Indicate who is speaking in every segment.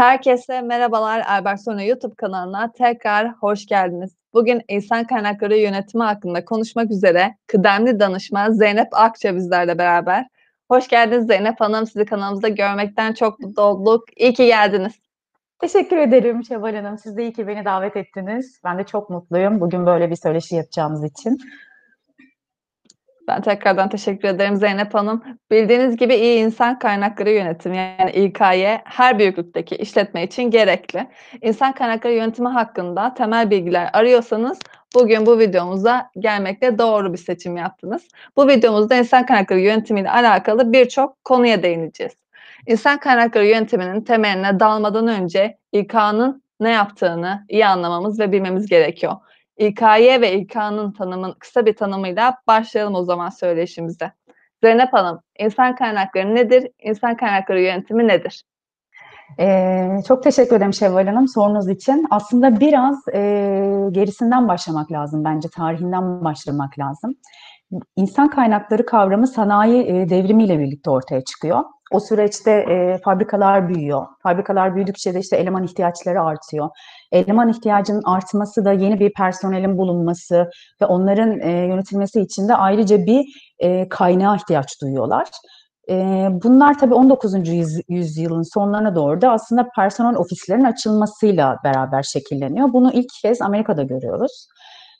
Speaker 1: Herkese merhabalar. Albert Sonra YouTube kanalına tekrar hoş geldiniz. Bugün insan kaynakları yönetimi hakkında konuşmak üzere kıdemli danışman Zeynep Akça bizlerle beraber. Hoş geldiniz Zeynep Hanım. Sizi kanalımızda görmekten çok mutlu olduk. İyi ki geldiniz.
Speaker 2: Teşekkür ederim Şevval Hanım. Siz de iyi ki beni davet ettiniz. Ben de çok mutluyum bugün böyle bir söyleşi yapacağımız için.
Speaker 1: Ben tekrardan teşekkür ederim Zeynep Hanım. Bildiğiniz gibi iyi insan kaynakları yönetimi yani İKY her büyüklükteki işletme için gerekli. İnsan kaynakları yönetimi hakkında temel bilgiler arıyorsanız bugün bu videomuza gelmekle doğru bir seçim yaptınız. Bu videomuzda insan kaynakları yönetimiyle alakalı birçok konuya değineceğiz. İnsan kaynakları yönetiminin temeline dalmadan önce İK'nın ne yaptığını iyi anlamamız ve bilmemiz gerekiyor. İK'ye ve İK'nın tanımın kısa bir tanımıyla başlayalım o zaman söyleşimize. Zeynep Hanım, insan kaynakları nedir? İnsan kaynakları yönetimi nedir?
Speaker 2: Ee, çok teşekkür ederim Şevval Hanım sorunuz için. Aslında biraz e, gerisinden başlamak lazım bence, tarihinden başlamak lazım. İnsan kaynakları kavramı sanayi e, devrimiyle birlikte ortaya çıkıyor. O süreçte e, fabrikalar büyüyor. Fabrikalar büyüdükçe de işte eleman ihtiyaçları artıyor. Eleman ihtiyacının artması da yeni bir personelin bulunması ve onların e, yönetilmesi için de ayrıca bir e, kaynağa ihtiyaç duyuyorlar. E, bunlar tabii 19. Yüz, yüzyılın sonlarına doğru da aslında personel ofislerin açılmasıyla beraber şekilleniyor. Bunu ilk kez Amerika'da görüyoruz.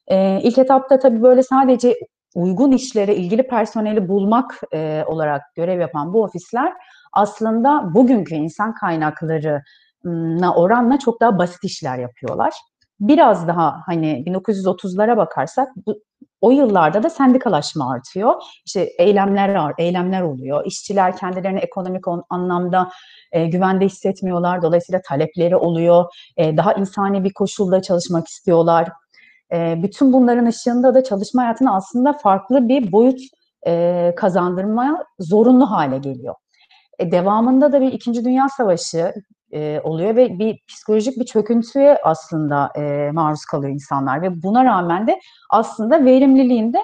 Speaker 2: E, ilk etapta tabii böyle sadece uygun işlere ilgili personeli bulmak e, olarak görev yapan bu ofisler aslında bugünkü insan kaynaklarına oranla çok daha basit işler yapıyorlar. Biraz daha hani 1930'lara bakarsak bu, o yıllarda da sendikalaşma artıyor. İşte eylemler eylemler oluyor. İşçiler kendilerini ekonomik anlamda e, güvende hissetmiyorlar. Dolayısıyla talepleri oluyor. E, daha insani bir koşulda çalışmak istiyorlar e, bütün bunların ışığında da çalışma hayatına aslında farklı bir boyut e, kazandırmaya zorunlu hale geliyor. E, devamında da bir İkinci Dünya Savaşı e, oluyor ve bir psikolojik bir çöküntüye aslında e, maruz kalıyor insanlar ve buna rağmen de aslında verimliliğinde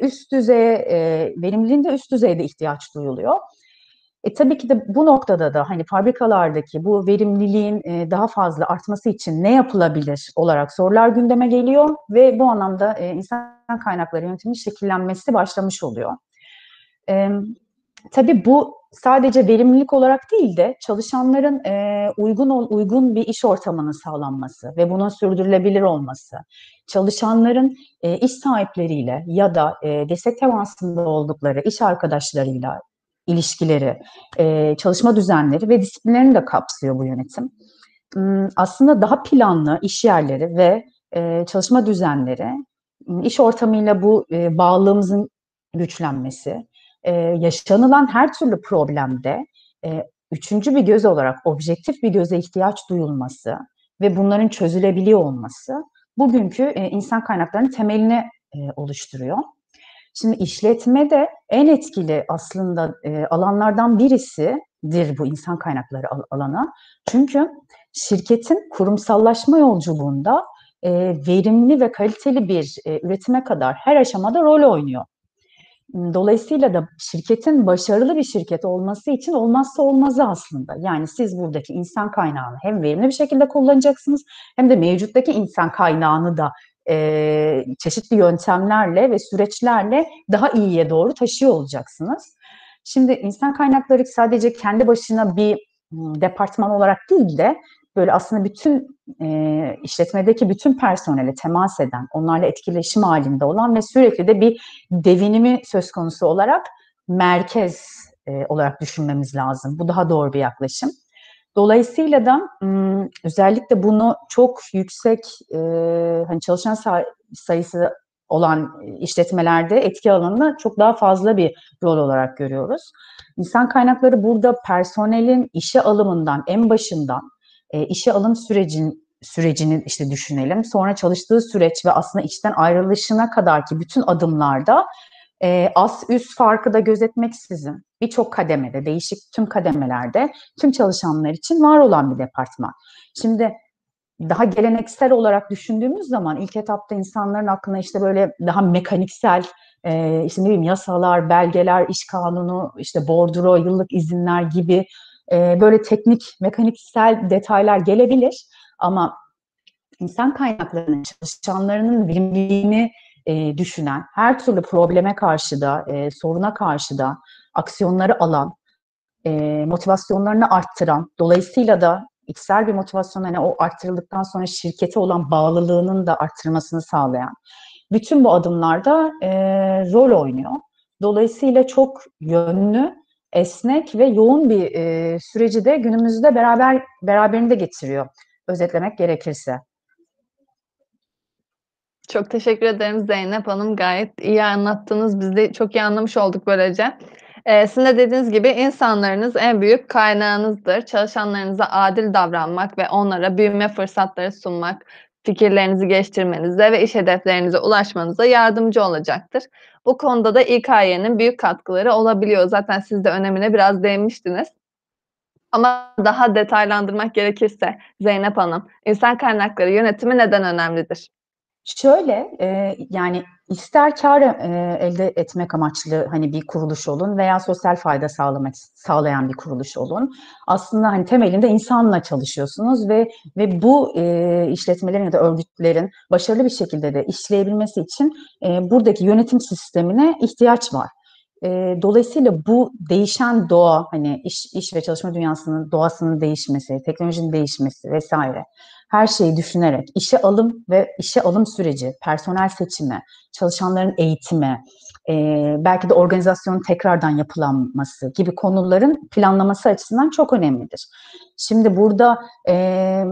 Speaker 2: üst düzeye verimliliğinde üst düzeyde ihtiyaç duyuluyor. E, tabii ki de bu noktada da hani fabrikalardaki bu verimliliğin e, daha fazla artması için ne yapılabilir olarak sorular gündeme geliyor ve bu anlamda e, insan kaynakları yönetiminin şekillenmesi başlamış oluyor. E, tabii bu sadece verimlilik olarak değil de çalışanların e, uygun uygun bir iş ortamının sağlanması ve bunun sürdürülebilir olması, çalışanların iş sahipleriyle ya da e, destek temasında oldukları iş arkadaşlarıyla ilişkileri, çalışma düzenleri ve disiplinlerini de kapsıyor bu yönetim. Hmm, aslında daha planlı iş yerleri ve çalışma düzenleri, hmm, iş ortamıyla bu e, bağlılığımızın güçlenmesi, yaşanılan her türlü problemde üçüncü bir göz olarak objektif bir göze ihtiyaç duyulması ve bunların çözülebiliyor olması bugünkü insan kaynaklarının temelini oluşturuyor. Şimdi işletme de en etkili aslında e, alanlardan birisidir bu insan kaynakları al- alanı. Çünkü şirketin kurumsallaşma yolculuğunda e, verimli ve kaliteli bir e, üretime kadar her aşamada rol oynuyor. Dolayısıyla da şirketin başarılı bir şirket olması için olmazsa olmazı aslında. Yani siz buradaki insan kaynağını hem verimli bir şekilde kullanacaksınız hem de mevcuttaki insan kaynağını da e, çeşitli yöntemlerle ve süreçlerle daha iyiye doğru taşıyor olacaksınız. Şimdi insan kaynakları sadece kendi başına bir departman olarak değil de böyle aslında bütün e, işletmedeki bütün personele temas eden, onlarla etkileşim halinde olan ve sürekli de bir devinimi söz konusu olarak merkez e, olarak düşünmemiz lazım. Bu daha doğru bir yaklaşım. Dolayısıyla da özellikle bunu çok yüksek hani çalışan sayısı olan işletmelerde etki alanında çok daha fazla bir rol olarak görüyoruz. İnsan kaynakları burada personelin işe alımından en başından işe alım sürecin sürecini işte düşünelim. Sonra çalıştığı süreç ve aslında işten ayrılışına kadar ki bütün adımlarda e, az üst farkı da gözetmeksizin birçok kademede, değişik tüm kademelerde tüm çalışanlar için var olan bir departman. Şimdi daha geleneksel olarak düşündüğümüz zaman ilk etapta insanların aklına işte böyle daha mekaniksel e, işte ne bileyim yasalar, belgeler, iş kanunu, işte bordro, yıllık izinler gibi e, böyle teknik, mekaniksel detaylar gelebilir ama insan kaynaklarının çalışanlarının verimliliğini e, düşünen, her türlü probleme karşı da, e, soruna karşı da aksiyonları alan, e, motivasyonlarını arttıran, dolayısıyla da içsel bir motivasyon hani o arttırıldıktan sonra şirkete olan bağlılığının da arttırmasını sağlayan bütün bu adımlarda e, rol oynuyor. Dolayısıyla çok yönlü, esnek ve yoğun bir e, süreci de günümüzde beraber beraberinde getiriyor. Özetlemek gerekirse.
Speaker 1: Çok teşekkür ederim Zeynep Hanım. Gayet iyi anlattınız. Biz de çok iyi anlamış olduk böylece. Eee, sizin de dediğiniz gibi insanlarınız en büyük kaynağınızdır. Çalışanlarınıza adil davranmak ve onlara büyüme fırsatları sunmak, fikirlerinizi geliştirmenize ve iş hedeflerinize ulaşmanıza yardımcı olacaktır. Bu konuda da İKY'nin büyük katkıları olabiliyor. Zaten siz de önemine biraz değinmiştiniz. Ama daha detaylandırmak gerekirse Zeynep Hanım, insan kaynakları yönetimi neden önemlidir?
Speaker 2: Şöyle, eee, yani ister kâr, eee, elde etmek amaçlı hani bir kuruluş olun veya sosyal fayda sağlamak sağlayan bir kuruluş olun. Aslında hani temelinde insanla çalışıyorsunuz ve ve bu eee, işletmelerin ya da örgütlerin başarılı bir şekilde de işleyebilmesi için eee, buradaki yönetim sistemine ihtiyaç var. Eee, dolayısıyla bu değişen doğa, hani iş, iş ve çalışma dünyasının doğasının değişmesi, teknolojinin değişmesi vesaire her şeyi düşünerek işe alım ve işe alım süreci, personel seçimi, çalışanların eğitimi, e, belki de organizasyonun tekrardan yapılanması gibi konuların planlaması açısından çok önemlidir. Şimdi burada e,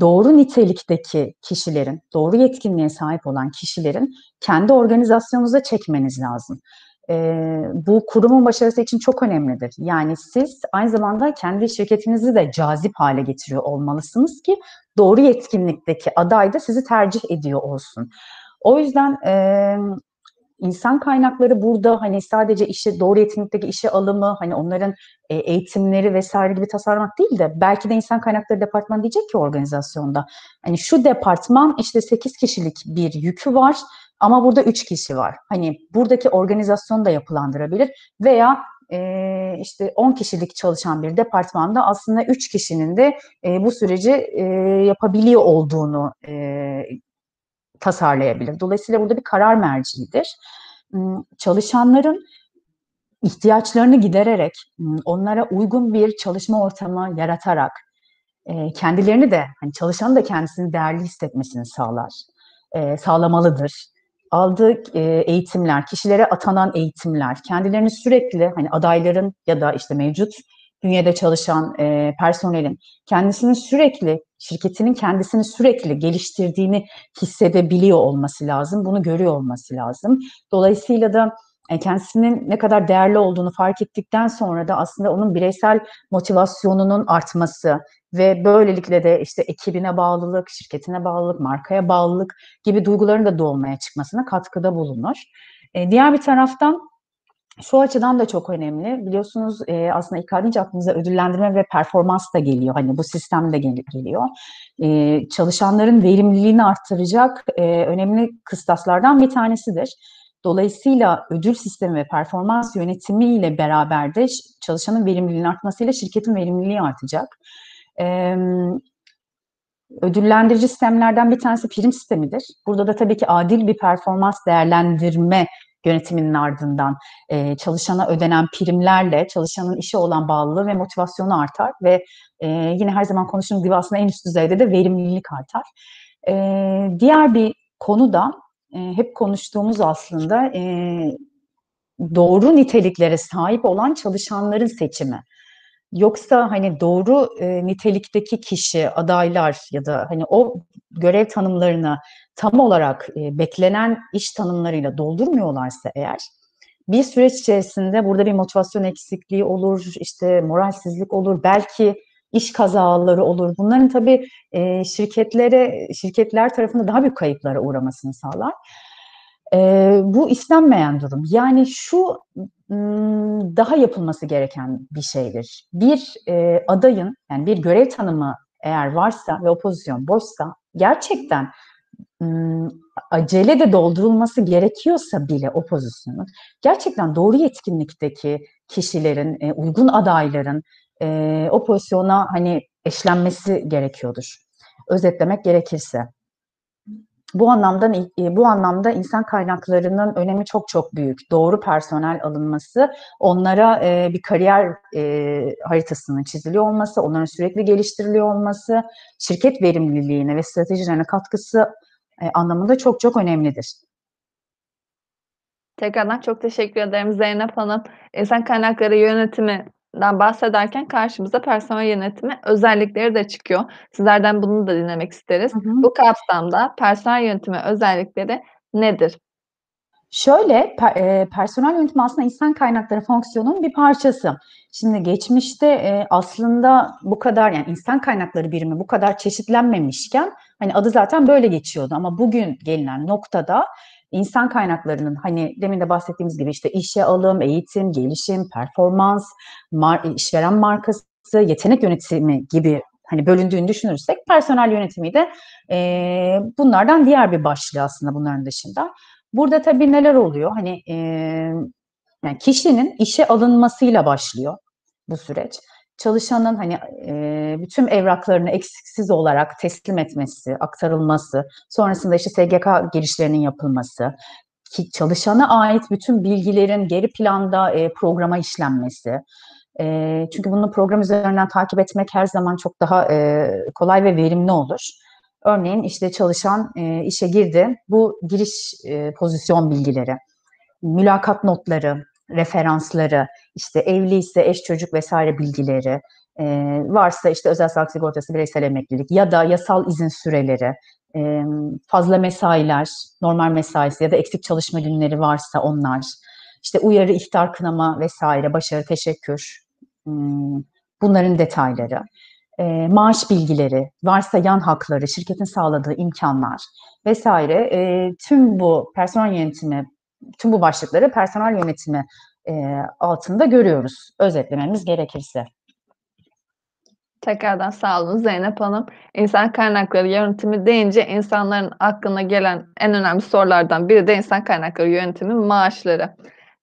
Speaker 2: doğru nitelikteki kişilerin, doğru yetkinliğe sahip olan kişilerin kendi organizasyonunuza çekmeniz lazım e, bu kurumun başarısı için çok önemlidir. Yani siz aynı zamanda kendi şirketinizi de cazip hale getiriyor olmalısınız ki doğru yetkinlikteki aday da sizi tercih ediyor olsun. O yüzden e, insan kaynakları burada hani sadece işe doğru yetkinlikteki işe alımı hani onların e, eğitimleri vesaire gibi tasarlamak değil de belki de insan kaynakları departmanı diyecek ki organizasyonda hani şu departman işte 8 kişilik bir yükü var ama burada 3 kişi var. Hani buradaki organizasyonu da yapılandırabilir veya e, işte 10 kişilik çalışan bir departmanda aslında 3 kişinin de e, bu süreci e, yapabiliyor olduğunu e, tasarlayabilir. Dolayısıyla burada bir karar merciidir. Çalışanların ihtiyaçlarını gidererek, onlara uygun bir çalışma ortamı yaratarak, kendilerini de, hani çalışanın da kendisini değerli hissetmesini sağlar, sağlamalıdır aldığı e, eğitimler, kişilere atanan eğitimler, kendilerini sürekli hani adayların ya da işte mevcut dünyada çalışan e, personelin kendisini sürekli şirketinin kendisini sürekli geliştirdiğini hissedebiliyor olması lazım. Bunu görüyor olması lazım. Dolayısıyla da kendisinin ne kadar değerli olduğunu fark ettikten sonra da aslında onun bireysel motivasyonunun artması ve böylelikle de işte ekibine bağlılık, şirketine bağlılık, markaya bağlılık gibi duyguların da doğmaya çıkmasına katkıda bulunur. E, diğer bir taraftan şu açıdan da çok önemli. Biliyorsunuz e, aslında İK deyince aklımıza ödüllendirme ve performans da geliyor. Hani bu sistem de geliyor. E, çalışanların verimliliğini arttıracak e, önemli kıstaslardan bir tanesidir. Dolayısıyla ödül sistemi ve performans yönetimi ile beraber de çalışanın verimliliğinin artmasıyla şirketin verimliliği artacak. Ee, ödüllendirici sistemlerden bir tanesi prim sistemidir. Burada da tabii ki adil bir performans değerlendirme yönetiminin ardından e, çalışana ödenen primlerle çalışanın işe olan bağlılığı ve motivasyonu artar ve e, yine her zaman konuştuğumuz gibi aslında en üst düzeyde de verimlilik artar. E, diğer bir konu da e, hep konuştuğumuz aslında e, doğru niteliklere sahip olan çalışanların seçimi. Yoksa hani doğru e, nitelikteki kişi, adaylar ya da hani o görev tanımlarını tam olarak e, beklenen iş tanımlarıyla doldurmuyorlarsa eğer bir süreç içerisinde burada bir motivasyon eksikliği olur, işte moralsizlik olur, belki iş kazaları olur. Bunların tabii şirketlere, şirketler tarafında daha büyük kayıplara uğramasını sağlar. Bu istenmeyen durum. Yani şu daha yapılması gereken bir şeydir. Bir adayın, yani bir görev tanımı eğer varsa ve o pozisyon boşsa gerçekten acele de doldurulması gerekiyorsa bile o pozisyonun gerçekten doğru yetkinlikteki kişilerin, uygun adayların e, o pozisyona hani eşlenmesi gerekiyordur. Özetlemek gerekirse. Bu anlamda bu anlamda insan kaynaklarının önemi çok çok büyük. Doğru personel alınması, onlara bir kariyer haritasının çiziliyor olması, onların sürekli geliştiriliyor olması, şirket verimliliğine ve stratejilerine katkısı e, anlamında çok çok önemlidir.
Speaker 1: Tekrardan çok teşekkür ederim Zeynep Hanım. İnsan kaynakları yönetiminden bahsederken karşımıza personel yönetimi özellikleri de çıkıyor. Sizlerden bunu da dinlemek isteriz.
Speaker 2: Hı hı.
Speaker 1: Bu kapsamda personel yönetimi özellikleri nedir?
Speaker 2: Şöyle, per, e, personel yönetimi aslında insan kaynakları fonksiyonunun bir parçası. Şimdi geçmişte e, aslında bu kadar yani insan kaynakları birimi bu kadar çeşitlenmemişken hani adı zaten böyle geçiyordu ama bugün gelinen noktada insan kaynaklarının hani demin de bahsettiğimiz gibi işte işe alım, eğitim, gelişim, performans, mar işveren markası, yetenek yönetimi gibi hani bölündüğünü düşünürsek personel yönetimi de e, bunlardan diğer bir başlığı aslında bunların dışında. Burada tabii neler oluyor? Hani e, yani kişinin işe alınmasıyla başlıyor bu süreç. Çalışanın hani e, bütün evraklarını eksiksiz olarak teslim etmesi, aktarılması, sonrasında işte SGK girişlerinin yapılması, ki çalışana ait bütün bilgilerin geri planda e, programa işlenmesi. E, çünkü bunu program üzerinden takip etmek her zaman çok daha e, kolay ve verimli olur. Örneğin işte çalışan e, işe girdi. Bu giriş e, pozisyon bilgileri, mülakat notları, referansları, işte evli ise eş çocuk vesaire bilgileri, e, varsa işte özel sağlık sigortası, bireysel emeklilik ya da yasal izin süreleri, e, fazla mesailer, normal mesaisi ya da eksik çalışma günleri varsa onlar, işte uyarı, ihtar, kınama vesaire, başarı, teşekkür, hmm, bunların detayları. E, maaş bilgileri, varsa yan hakları, şirketin sağladığı imkanlar vesaire. E, tüm bu personel yönetimi, tüm bu başlıkları personel yönetimi e, altında görüyoruz özetlememiz gerekirse.
Speaker 1: Tekrardan sağ olun Zeynep Hanım. İnsan kaynakları yönetimi deyince insanların aklına gelen en önemli sorulardan biri de insan kaynakları yönetimi maaşları.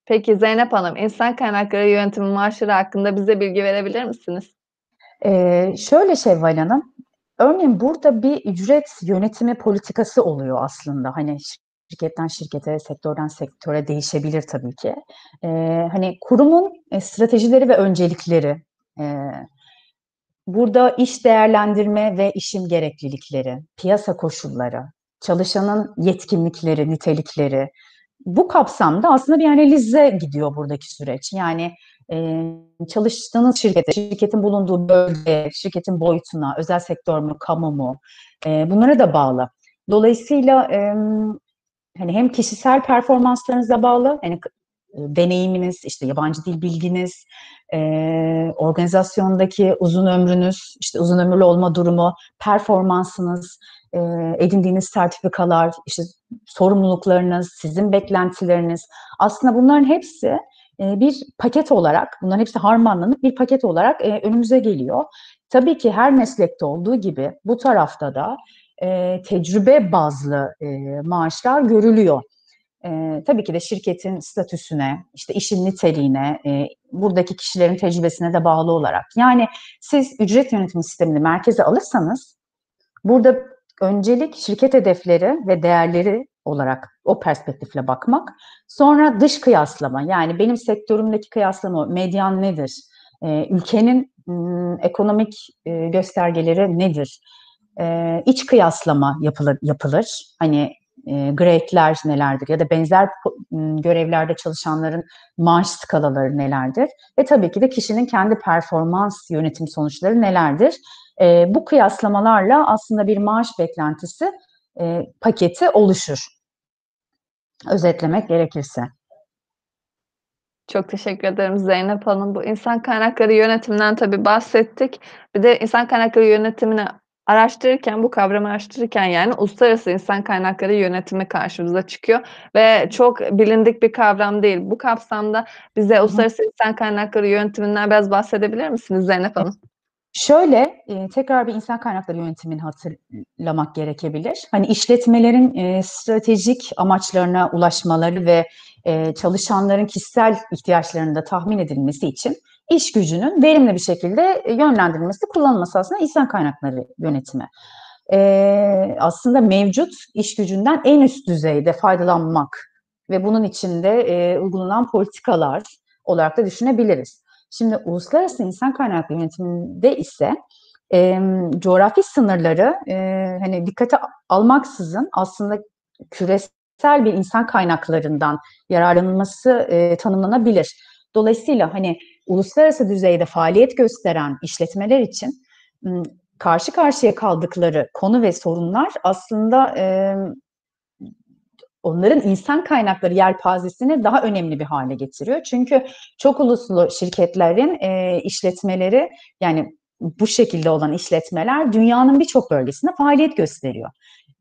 Speaker 1: Peki Zeynep Hanım, insan kaynakları yönetimi maaşları hakkında bize bilgi verebilir misiniz?
Speaker 2: Ee, şöyle Şevval Hanım, örneğin burada bir ücret yönetimi politikası oluyor aslında. Hani şirketten şirkete, sektörden sektöre değişebilir tabii ki. Ee, hani kurumun e, stratejileri ve öncelikleri, e, burada iş değerlendirme ve işin gereklilikleri, piyasa koşulları, çalışanın yetkinlikleri, nitelikleri, bu kapsamda aslında bir analize gidiyor buradaki süreç. Yani e, çalıştığınız şirkete, şirketin bulunduğu bölge, şirketin boyutuna, özel sektör mü, kamu mu, e, bunlara da bağlı. Dolayısıyla e, hani hem kişisel performanslarınıza bağlı, yani deneyiminiz, işte yabancı dil bilginiz, e, organizasyondaki uzun ömrünüz, işte uzun ömürlü olma durumu, performansınız, e, edindiğiniz sertifikalar, işte sorumluluklarınız, sizin beklentileriniz. Aslında bunların hepsi e, bir paket olarak, bunların hepsi harmanlanıp bir paket olarak e, önümüze geliyor. Tabii ki her meslekte olduğu gibi bu tarafta da e, tecrübe bazlı e, maaşlar görülüyor. E, tabii ki de şirketin statüsüne, işte işin niteliğine, e, buradaki kişilerin tecrübesine de bağlı olarak. Yani siz ücret yönetimi sistemini merkeze alırsanız, burada öncelik şirket hedefleri ve değerleri olarak o perspektifle bakmak. Sonra dış kıyaslama, yani benim sektörümdeki kıyaslama, medyan nedir? E, ülkenin m, ekonomik e, göstergeleri nedir? E, iç kıyaslama yapılır, yapılır. Hani e, grade'ler nelerdir ya da benzer görevlerde çalışanların maaş skalaları nelerdir ve tabii ki de kişinin kendi performans yönetim sonuçları nelerdir. E, bu kıyaslamalarla aslında bir maaş beklentisi e, paketi oluşur. Özetlemek gerekirse.
Speaker 1: Çok teşekkür ederim Zeynep Hanım. Bu insan kaynakları yönetiminden tabii bahsettik. Bir de insan kaynakları yönetimini araştırırken, bu kavramı araştırırken yani uluslararası insan kaynakları yönetimi karşımıza çıkıyor ve çok bilindik bir kavram değil. Bu kapsamda bize uluslararası insan kaynakları yönetiminden biraz bahsedebilir misiniz Zeynep Hanım?
Speaker 2: Şöyle, eee, tekrar bir insan kaynakları yönetimini hatırlamak gerekebilir. Hani işletmelerin, eee, stratejik amaçlarına ulaşmaları ve e, çalışanların kişisel ihtiyaçlarının da tahmin edilmesi için iş gücünün verimli bir şekilde yönlendirilmesi, kullanılması aslında insan kaynakları yönetimi. E, aslında mevcut iş gücünden en üst düzeyde faydalanmak ve bunun içinde e, uygulanan politikalar olarak da düşünebiliriz. Şimdi uluslararası insan kaynakları yönetiminde ise e, coğrafi sınırları e, hani dikkate almaksızın aslında küresel bir insan kaynaklarından yararlanılması e, tanımlanabilir. Dolayısıyla hani uluslararası düzeyde faaliyet gösteren işletmeler için karşı karşıya kaldıkları konu ve sorunlar aslında onların insan kaynakları yelpazesini daha önemli bir hale getiriyor. Çünkü çok uluslu şirketlerin işletmeleri yani bu şekilde olan işletmeler dünyanın birçok bölgesinde faaliyet gösteriyor.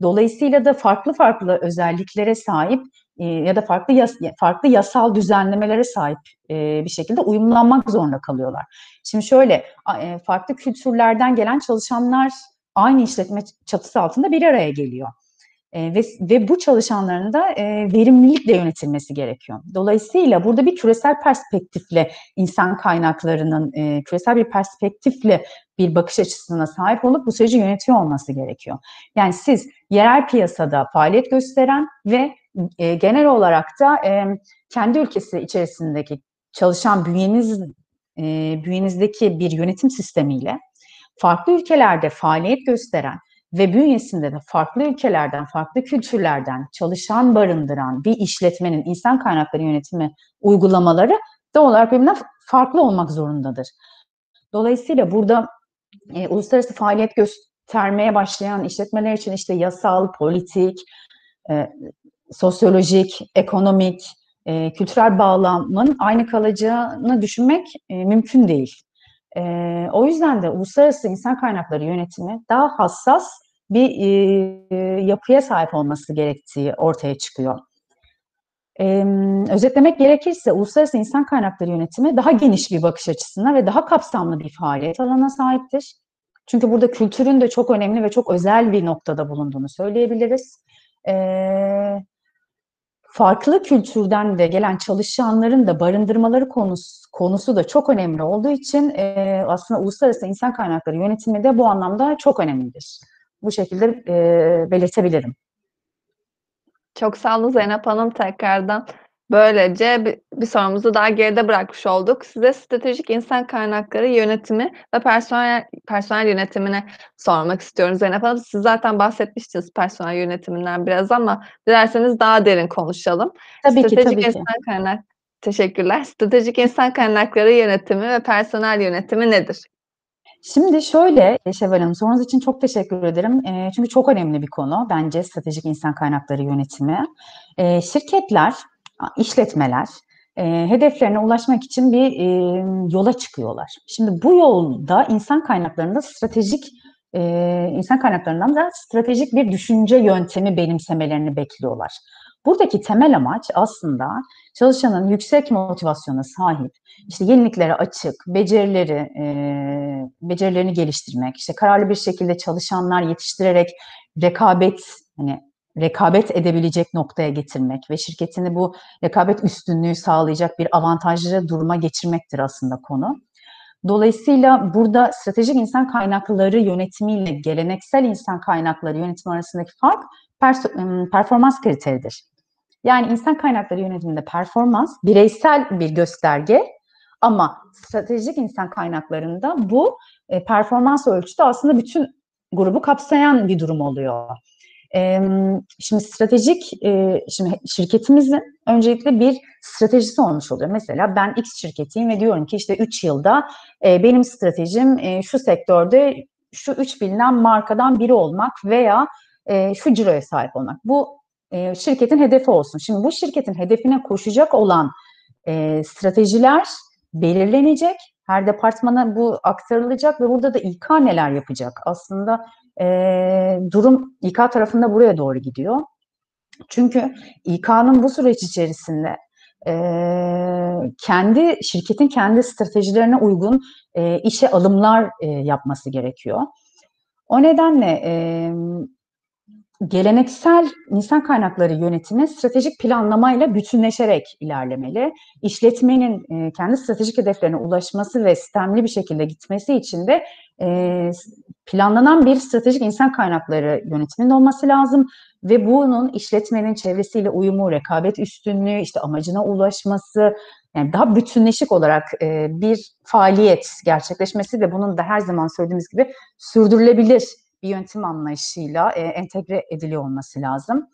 Speaker 2: Dolayısıyla da farklı farklı özelliklere sahip ya da farklı yas farklı yasal düzenlemelere sahip e, bir şekilde uyumlanmak zorunda kalıyorlar. Şimdi şöyle e, farklı kültürlerden gelen çalışanlar aynı işletme çatısı altında bir araya geliyor. E, ve, ve bu çalışanların da e, verimlilikle yönetilmesi gerekiyor. Dolayısıyla burada bir küresel perspektifle insan kaynaklarının e, küresel bir perspektifle bir bakış açısına sahip olup bu süreci yönetiyor olması gerekiyor. Yani siz yerel piyasada faaliyet gösteren ve e, genel olarak da e, kendi ülkesi içerisindeki çalışan bünyeniz e, bünyenizdeki bir yönetim sistemiyle farklı ülkelerde faaliyet gösteren ve bünyesinde de farklı ülkelerden, farklı kültürlerden çalışan barındıran bir işletmenin insan kaynakları yönetimi uygulamaları doğal olarak birbirinden farklı olmak zorundadır. Dolayısıyla burada e, uluslararası faaliyet göstermeye başlayan işletmeler için işte yasal, politik, e, sosyolojik, ekonomik, e, kültürel bağlamın aynı kalacağını düşünmek e, mümkün değil. E, o yüzden de uluslararası insan kaynakları yönetimi daha hassas bir e, yapıya sahip olması gerektiği ortaya çıkıyor. E, özetlemek gerekirse uluslararası insan kaynakları yönetimi daha geniş bir bakış açısına ve daha kapsamlı bir faaliyet alanına sahiptir. Çünkü burada kültürün de çok önemli ve çok özel bir noktada bulunduğunu söyleyebiliriz. E, farklı kültürden de gelen çalışanların da barındırmaları konusu, konusu da çok önemli olduğu için e, aslında uluslararası insan kaynakları yönetimi de bu anlamda çok önemlidir. Bu şekilde e, belirtebilirim.
Speaker 1: Çok sağ olun Zeynep Hanım tekrardan. Böylece bir, bir sorumuzu daha geride bırakmış olduk. Size stratejik insan kaynakları yönetimi ve personel personel yönetimine sormak istiyorum Zeynep Hanım. Siz zaten bahsetmiştiniz personel yönetiminden biraz ama dilerseniz daha derin konuşalım.
Speaker 2: Tabii
Speaker 1: stratejik
Speaker 2: ki, tabii
Speaker 1: insan
Speaker 2: ki.
Speaker 1: kaynak Teşekkürler. Stratejik insan kaynakları yönetimi ve personel yönetimi nedir?
Speaker 2: Şimdi şöyle Şevval Hanım, sorunuz için çok teşekkür ederim. E, çünkü çok önemli bir konu bence stratejik insan kaynakları yönetimi. E, şirketler işletmeler e, hedeflerine ulaşmak için bir e, yola çıkıyorlar. Şimdi bu yolda insan kaynaklarında stratejik e, insan kaynaklarından da stratejik bir düşünce yöntemi benimsemelerini bekliyorlar. Buradaki temel amaç aslında çalışanın yüksek motivasyona sahip, işte yeniliklere açık, becerileri, e, becerilerini geliştirmek, işte kararlı bir şekilde çalışanlar yetiştirerek rekabet, hani rekabet edebilecek noktaya getirmek ve şirketini bu rekabet üstünlüğü sağlayacak bir avantajlı duruma geçirmektir aslında konu. Dolayısıyla burada stratejik insan kaynakları yönetimiyle geleneksel insan kaynakları yönetimi arasındaki fark performans kriteridir. Yani insan kaynakları yönetiminde performans bireysel bir gösterge ama stratejik insan kaynaklarında bu e, performans ölçütü aslında bütün grubu kapsayan bir durum oluyor. Şimdi stratejik, şimdi şirketimizin öncelikle bir stratejisi olmuş oluyor. Mesela ben X şirketiyim ve diyorum ki işte 3 yılda benim stratejim şu sektörde şu 3 bilinen markadan biri olmak veya şu ciroya sahip olmak. Bu şirketin hedefi olsun. Şimdi bu şirketin hedefine koşacak olan stratejiler belirlenecek. Her departmana bu aktarılacak ve burada da İK neler yapacak? Aslında e, durum İK tarafında buraya doğru gidiyor. Çünkü İK'nın bu süreç içerisinde e, kendi şirketin kendi stratejilerine uygun e, işe alımlar e, yapması gerekiyor. O nedenle e, geleneksel insan kaynakları yönetimi stratejik planlamayla bütünleşerek ilerlemeli. İşletmenin kendi stratejik hedeflerine ulaşması ve sistemli bir şekilde gitmesi için de e, planlanan bir stratejik insan kaynakları yönetiminin olması lazım ve bunun işletmenin çevresiyle uyumu, rekabet üstünlüğü, işte amacına ulaşması, yani daha bütünleşik olarak e, bir faaliyet gerçekleşmesi ve bunun da her zaman söylediğimiz gibi sürdürülebilir bir yönetim anlayışıyla e, entegre ediliyor olması lazım.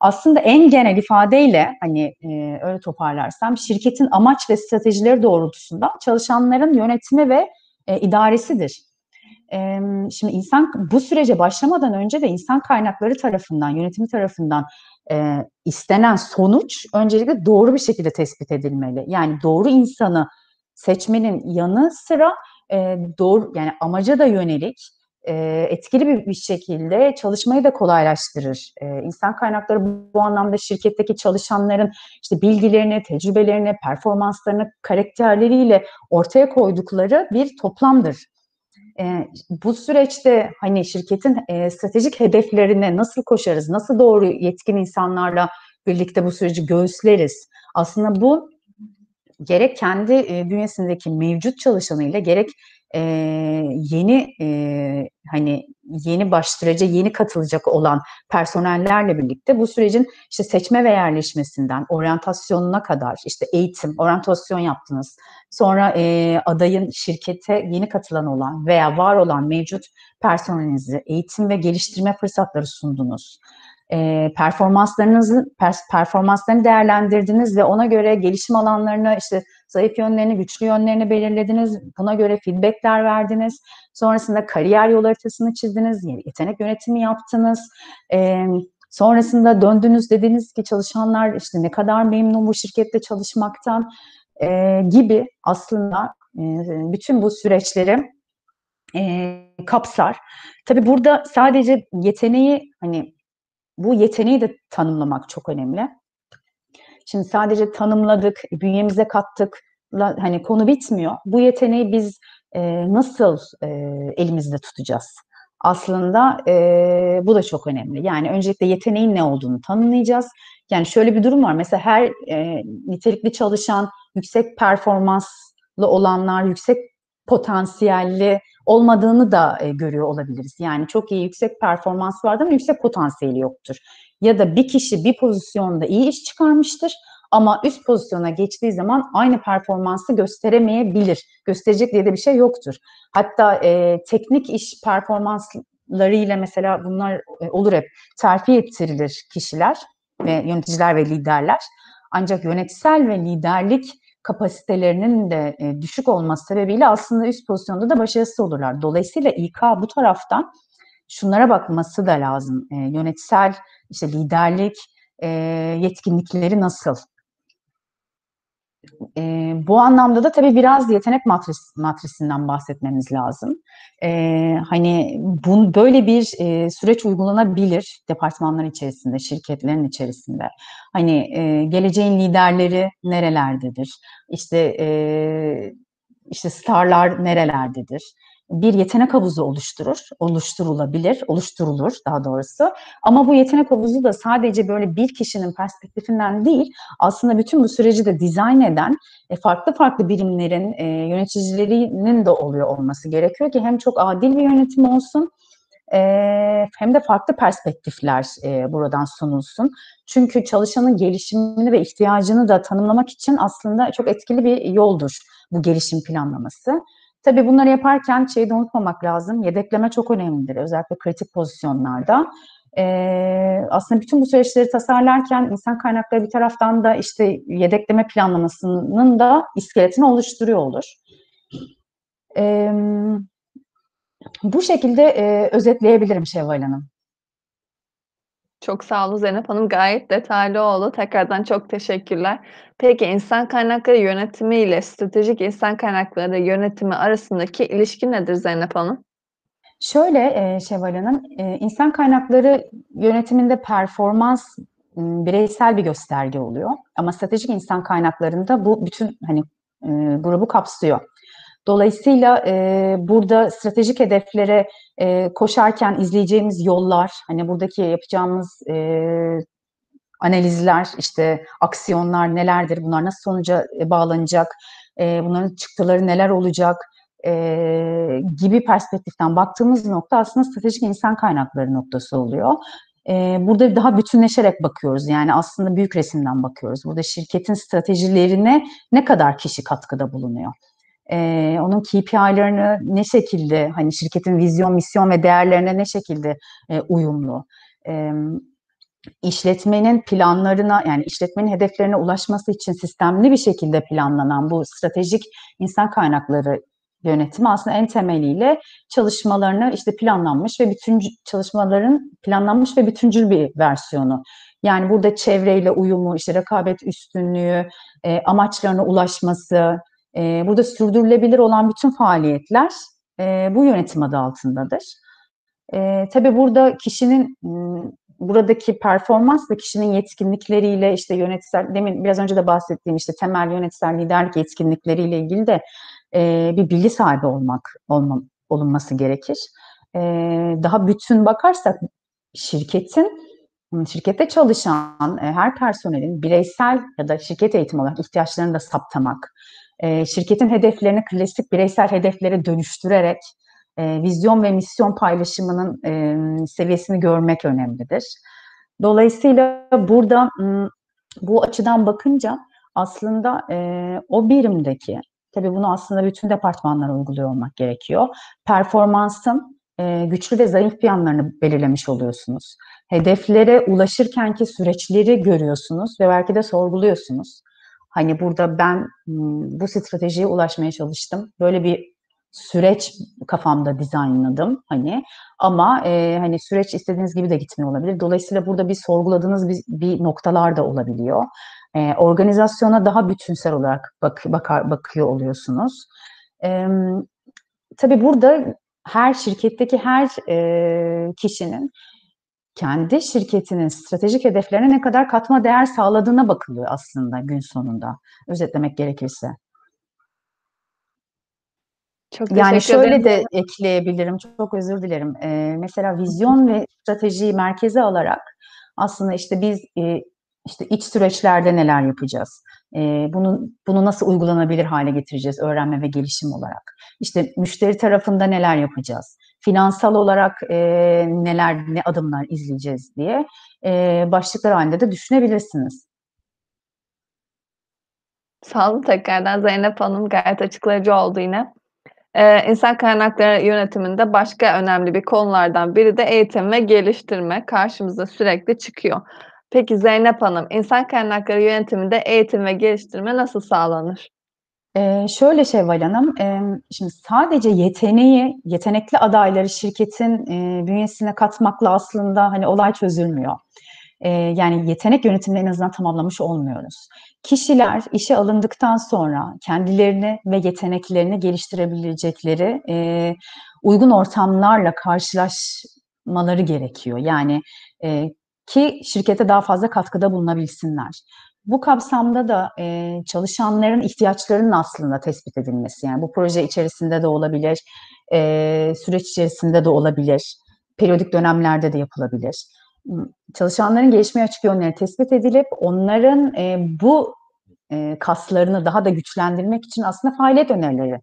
Speaker 2: Aslında en genel ifadeyle hani e, öyle toparlarsam şirketin amaç ve stratejileri doğrultusunda çalışanların yönetimi ve e, idaresidir. Şimdi insan bu sürece başlamadan önce de insan kaynakları tarafından, yönetimi tarafından istenen sonuç öncelikle doğru bir şekilde tespit edilmeli. Yani doğru insanı seçmenin yanı sıra doğru yani amaca da yönelik etkili bir, bir şekilde çalışmayı da kolaylaştırır. E, insan kaynakları bu, bu anlamda şirketteki çalışanların işte bilgilerini, tecrübelerini, performanslarını, karakterleriyle ortaya koydukları bir toplamdır. E, bu süreçte hani şirketin e, stratejik hedeflerine nasıl koşarız, nasıl doğru yetkin insanlarla birlikte bu süreci göğüsleriz. Aslında bu gerek kendi e, bünyesindeki mevcut çalışanıyla gerek e, yeni e, hani yeni başlıca yeni katılacak olan personellerle birlikte bu sürecin işte seçme ve yerleşmesinden oryantasyonuna kadar işte eğitim, oryantasyon yaptınız. Sonra e, adayın şirkete yeni katılan olan veya var olan mevcut personelinizi eğitim ve geliştirme fırsatları sundunuz e, performanslarınızı performanslarını değerlendirdiniz ve ona göre gelişim alanlarını işte zayıf yönlerini, güçlü yönlerini belirlediniz. Buna göre feedbackler verdiniz. Sonrasında kariyer yol haritasını çizdiniz, yetenek yönetimi yaptınız. E, sonrasında döndünüz dediniz ki çalışanlar işte ne kadar memnun bu şirkette çalışmaktan e, gibi aslında e, bütün bu süreçleri e, kapsar. Tabii burada sadece yeteneği hani bu yeteneği de tanımlamak çok önemli. Şimdi sadece tanımladık, bünyemize kattık, hani konu bitmiyor. Bu yeteneği biz e, nasıl e, elimizde tutacağız? Aslında e, bu da çok önemli. Yani öncelikle yeteneğin ne olduğunu tanımlayacağız. Yani şöyle bir durum var. Mesela her e, nitelikli çalışan, yüksek performanslı olanlar, yüksek potansiyelli olmadığını da e, görüyor olabiliriz. Yani çok iyi yüksek performans vardır ama yüksek potansiyeli yoktur. Ya da bir kişi bir pozisyonda iyi iş çıkarmıştır ama üst pozisyona geçtiği zaman aynı performansı gösteremeyebilir. Gösterecek diye de bir şey yoktur. Hatta e, teknik iş performanslarıyla mesela bunlar e, olur hep terfi ettirilir kişiler ve yöneticiler ve liderler. Ancak yönetsel ve liderlik kapasitelerinin de e, düşük olması sebebiyle aslında üst pozisyonda da başarısız olurlar. Dolayısıyla İK bu taraftan şunlara bakması da lazım. E, yönetsel işte liderlik e, yetkinlikleri nasıl? E, bu anlamda da tabii biraz yetenek matris, matrisinden bahsetmemiz lazım. E, hani bu böyle bir e, süreç uygulanabilir departmanlar içerisinde, şirketlerin içerisinde. Hani e, geleceğin liderleri nerelerdedir? İşte e, işte starlar nerelerdedir? Bir yetenek havuzu oluşturur, oluşturulabilir, oluşturulur daha doğrusu. Ama bu yetenek havuzu da sadece böyle bir kişinin perspektifinden değil, aslında bütün bu süreci de dizayn eden e, farklı farklı birimlerin e, yöneticilerinin de oluyor olması gerekiyor ki hem çok adil bir yönetim olsun, e, hem de farklı perspektifler buradan sunulsun. Çünkü çalışanın gelişimini ve ihtiyacını da tanımlamak için aslında çok etkili bir yoldur bu gelişim planlaması. Tabii bunları yaparken şeyi de unutmamak lazım. Yedekleme çok önemlidir. Özellikle kritik pozisyonlarda. Ee, aslında bütün bu süreçleri tasarlarken insan kaynakları bir taraftan da işte yedekleme planlamasının da iskeletini oluşturuyor olur. Ee, bu şekilde e, özetleyebilirim Şevval Hanım.
Speaker 1: Çok sağ olun Zeynep Hanım. Gayet detaylı oldu. Tekrardan çok teşekkürler. Peki insan kaynakları yönetimi ile stratejik insan kaynakları yönetimi arasındaki ilişki nedir Zeynep Hanım?
Speaker 2: Şöyle e, Şevval Hanım, e, insan kaynakları yönetiminde performans bireysel bir gösterge oluyor. Ama stratejik insan kaynaklarında bu bütün hani e, grubu kapsıyor. Dolayısıyla e, burada stratejik hedeflere e, koşarken izleyeceğimiz yollar, hani buradaki yapacağımız e, analizler, işte aksiyonlar nelerdir, bunlar nasıl sonuca bağlanacak, e, bunların çıktıları neler olacak e, gibi perspektiften baktığımız nokta aslında stratejik insan kaynakları noktası oluyor. E, burada daha bütünleşerek bakıyoruz. Yani aslında büyük resimden bakıyoruz. Burada şirketin stratejilerine ne kadar kişi katkıda bulunuyor? Onun KPI'lerini ne şekilde, hani şirketin vizyon, misyon ve değerlerine ne şekilde e, uyumlu? E, işletmenin planlarına yani işletmenin hedeflerine ulaşması için sistemli bir şekilde planlanan bu stratejik insan kaynakları yönetimi aslında en temeliyle çalışmalarını işte planlanmış ve bütün çalışmaların planlanmış ve bütüncül bir versiyonu. Yani burada çevreyle uyumu, işte rekabet üstünlüğü, e, amaçlarına ulaşması, e, burada sürdürülebilir olan bütün faaliyetler e, bu yönetim adı altındadır. E, tabii burada kişinin buradaki performans ve kişinin yetkinlikleriyle işte yönetsel, demin biraz önce de bahsettiğim işte temel yönetsel liderlik yetkinlikleriyle ilgili de e, bir bilgi sahibi olmak olma, olunması gerekir. E, daha bütün bakarsak şirketin şirkette çalışan e, her personelin bireysel ya da şirket eğitimi olarak ihtiyaçlarını da saptamak, e, şirketin hedeflerini klasik bireysel hedeflere dönüştürerek e, vizyon ve misyon paylaşımının e, seviyesini görmek önemlidir. Dolayısıyla burada bu açıdan bakınca aslında e, o birimdeki, tabii bunu aslında bütün departmanlara uyguluyor olmak gerekiyor. Performansın güçlü ve zayıf yanlarını belirlemiş oluyorsunuz. Hedeflere ulaşırkenki süreçleri görüyorsunuz ve belki de sorguluyorsunuz. Hani burada ben bu stratejiye ulaşmaya çalıştım. Böyle bir süreç kafamda dizaynladım hani ama e, hani süreç istediğiniz gibi de gitmiyor olabilir. Dolayısıyla burada bir sorguladığınız bir, bir noktalar da olabiliyor. E, organizasyona daha bütünsel olarak bak, bakar, bakıyor oluyorsunuz. E, tabii burada her şirketteki her e, kişinin kendi şirketinin stratejik hedeflerine ne kadar katma değer sağladığına bakılıyor aslında gün sonunda özetlemek gerekirse. Çok yani şöyle ederim. de ekleyebilirim, çok özür dilerim. Ee, mesela vizyon ve stratejiyi merkeze alarak aslında işte biz e, işte iç süreçlerde neler yapacağız? E, bunu, bunu nasıl uygulanabilir hale getireceğiz öğrenme ve gelişim olarak? İşte müşteri tarafında neler yapacağız? Finansal olarak e, neler, ne adımlar izleyeceğiz diye e, başlıklar halinde de düşünebilirsiniz.
Speaker 1: Sağ olun tekrardan Zeynep Hanım gayet açıklayıcı oldu yine. Eee, insan kaynakları yönetiminde başka önemli bir konulardan biri de eğitim ve geliştirme karşımıza sürekli çıkıyor. Peki Zeynep Hanım, insan kaynakları yönetiminde eğitim ve geliştirme nasıl sağlanır?
Speaker 2: Eee, şöyle Şevval Hanım, emm, şimdi sadece yeteneği, yetenekli adayları şirketin, eee, bünyesine katmakla aslında, hani, olay çözülmüyor. Eee, yani yetenek yönetimini en azından tamamlamış olmuyoruz. Kişiler işe alındıktan sonra kendilerini ve yeteneklerini geliştirebilecekleri e, uygun ortamlarla karşılaşmaları gerekiyor. Yani e, ki şirkete daha fazla katkıda bulunabilsinler. Bu kapsamda da e, çalışanların ihtiyaçlarının aslında tespit edilmesi. Yani bu proje içerisinde de olabilir, e, süreç içerisinde de olabilir, periyodik dönemlerde de yapılabilir çalışanların gelişmeye açık yönleri tespit edilip onların e, bu e, kaslarını daha da güçlendirmek için aslında faaliyet önerileri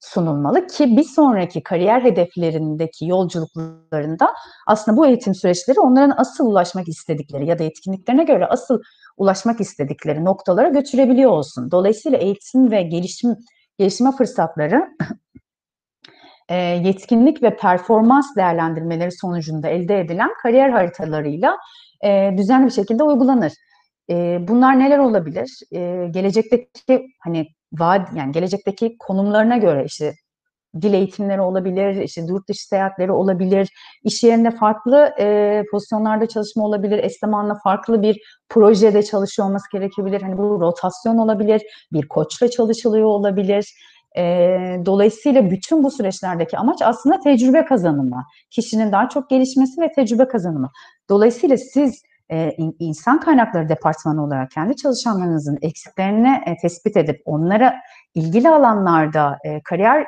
Speaker 2: sunulmalı ki bir sonraki kariyer hedeflerindeki yolculuklarında aslında bu eğitim süreçleri onların asıl ulaşmak istedikleri ya da etkinliklerine göre asıl ulaşmak istedikleri noktalara götürebiliyor olsun. Dolayısıyla eğitim ve gelişim gelişme fırsatları e, yetkinlik ve performans değerlendirmeleri sonucunda elde edilen kariyer haritalarıyla e, düzenli bir şekilde uygulanır. E, bunlar neler olabilir? Gelecekteki hani vaat yani gelecekteki konumlarına göre işte dil eğitimleri olabilir, işte yurt dışı seyahatleri olabilir, iş yerinde farklı e, pozisyonlarda çalışma olabilir, eş farklı bir projede çalışıyor olması gerekebilir. Hani bu rotasyon olabilir, bir koçla çalışılıyor olabilir. E, dolayısıyla bütün bu süreçlerdeki amaç aslında tecrübe kazanımı. Kişinin daha çok gelişmesi ve tecrübe kazanımı. Dolayısıyla siz in insan kaynakları departmanı olarak kendi çalışanlarınızın eksiklerini, eee, tespit edip onlara ilgili alanlarda, eee, kariyer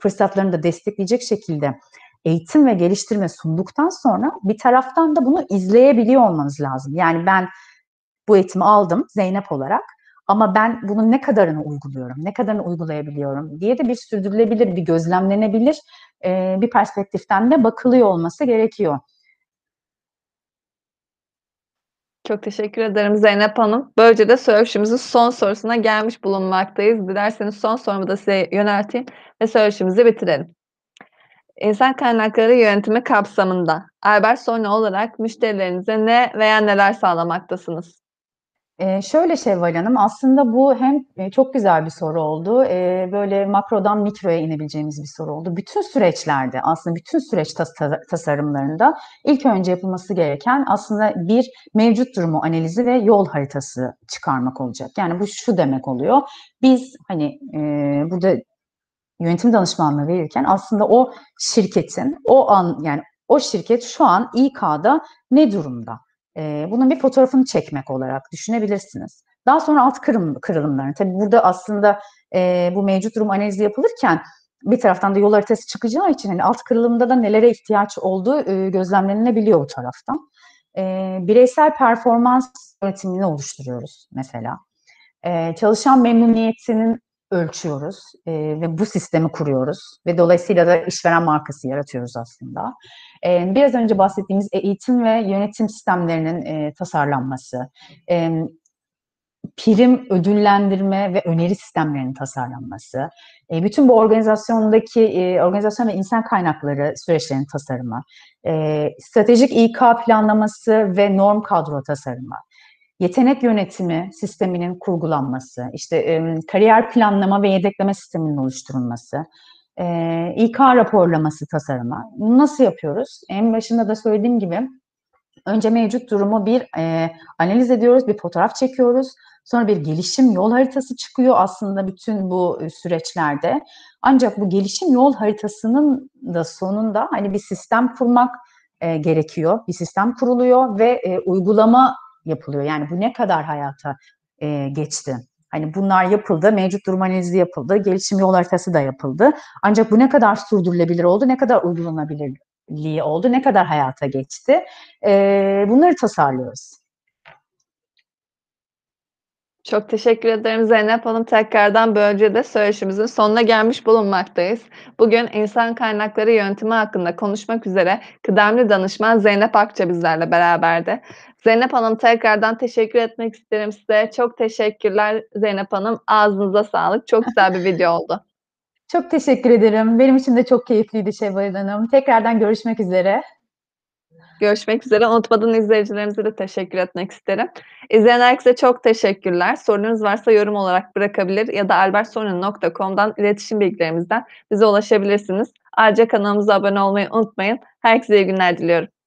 Speaker 2: fırsatlarını da destekleyecek şekilde eğitim ve geliştirme sunduktan sonra bir taraftan da bunu izleyebiliyor olmanız lazım. Yani ben bu eğitimi aldım Zeynep olarak ama ben bunun ne kadarını uyguluyorum, ne kadarını uygulayabiliyorum diye de bir sürdürülebilir, bir gözlemlenebilir, eee, bir perspektiften de bakılıyor olması gerekiyor.
Speaker 1: Çok teşekkür ederim Zeynep Hanım. Böylece de söyleşimizin son sorusuna gelmiş bulunmaktayız. Dilerseniz son sorumu da size yönelteyim ve söyleşimizi bitirelim. İnsan kaynakları yönetimi kapsamında Albert-Sony olarak müşterilerinize ne veya neler sağlamaktasınız?
Speaker 2: Eee, şöyle Şevval Hanım, aslında bu hem, eee, çok güzel bir soru oldu, eee, böyle makrodan mikroya inebileceğimiz bir soru oldu. Bütün süreçlerde, aslında bütün süreç tas ta tasarımlarında ilk önce yapılması gereken aslında bir mevcut durumu analizi ve yol haritası çıkarmak olacak. Yani bu şu demek oluyor, biz, hani, eee, burada yönetim danışmanlığı verirken aslında o şirketin o an, yani o şirket şu an İK'da ne durumda? Eee, bunun bir fotoğrafını çekmek olarak düşünebilirsiniz. Daha sonra alt kırım kırılımlarını, tabii burada aslında, eee, bu mevcut durum analizi yapılırken bir taraftan da yol haritası çıkacağı için, hani, alt kırılımda da nelere ihtiyaç olduğu, ııı, gözlemlenebiliyor bu taraftan. Eee, bireysel performans yönetimini oluşturuyoruz mesela. Eee, çalışan memnuniyetini ölçüyoruz, eee, ve bu sistemi kuruyoruz ve dolayısıyla da işveren markası yaratıyoruz aslında. Eee, biraz önce bahsettiğimiz eğitim ve yönetim sistemlerinin, eee, tasarlanması, emm, prim, ödüllendirme ve öneri sistemlerinin tasarlanması, eee, bütün bu organizasyondaki, eee, organizasyon ve insan kaynakları süreçlerinin tasarımı, eee, stratejik İK planlaması ve norm kadro tasarımı, yetenek yönetimi sisteminin kurgulanması, işte, emm, kariyer planlama ve yedekleme sisteminin oluşturulması, eee, İK raporlaması tasarımı. Bunu nasıl yapıyoruz? En başında da söylediğim gibi önce mevcut durumu bir, eee, analiz ediyoruz, bir fotoğraf çekiyoruz. Sonra bir gelişim yol haritası çıkıyor aslında bütün bu, süreçlerde. Ancak bu gelişim yol haritasının da sonunda, hani, bir sistem kurmak, eee, gerekiyor. Bir sistem kuruluyor ve, eee, uygulama yapılıyor. Yani bu ne kadar hayata, eee, geçti? Hani, bunlar yapıldı, mevcut durum analizi yapıldı, gelişim yol haritası da yapıldı. Ancak bu ne kadar sürdürülebilir oldu, ne kadar uygulanabilirliği oldu, ne kadar hayata geçti? Eee, bunları tasarlıyoruz.
Speaker 1: Çok teşekkür ederim Zeynep Hanım. Tekrardan böylece de söyleşimizin sonuna gelmiş bulunmaktayız. Bugün insan kaynakları yönetimi hakkında konuşmak üzere kıdemli danışman Zeynep Akça bizlerle beraberdi. Zeynep Hanım, tekrardan teşekkür etmek isterim size. Çok teşekkürler Zeynep Hanım. Ağzınıza sağlık. Çok güzel bir video oldu.
Speaker 2: Çok teşekkür ederim. Benim için de çok keyifliydi Şevval Hanım. Tekrardan görüşmek üzere.
Speaker 1: Görüşmek üzere. Unutmadan izleyicilerimize de teşekkür etmek isterim. İzleyen herkese çok teşekkürler. Sorunuz varsa yorum olarak bırakabilir ya da albertsony.com'dan iletişim bilgilerimizden bize ulaşabilirsiniz. Ayrıca kanalımıza abone olmayı unutmayın. Herkese iyi günler diliyorum.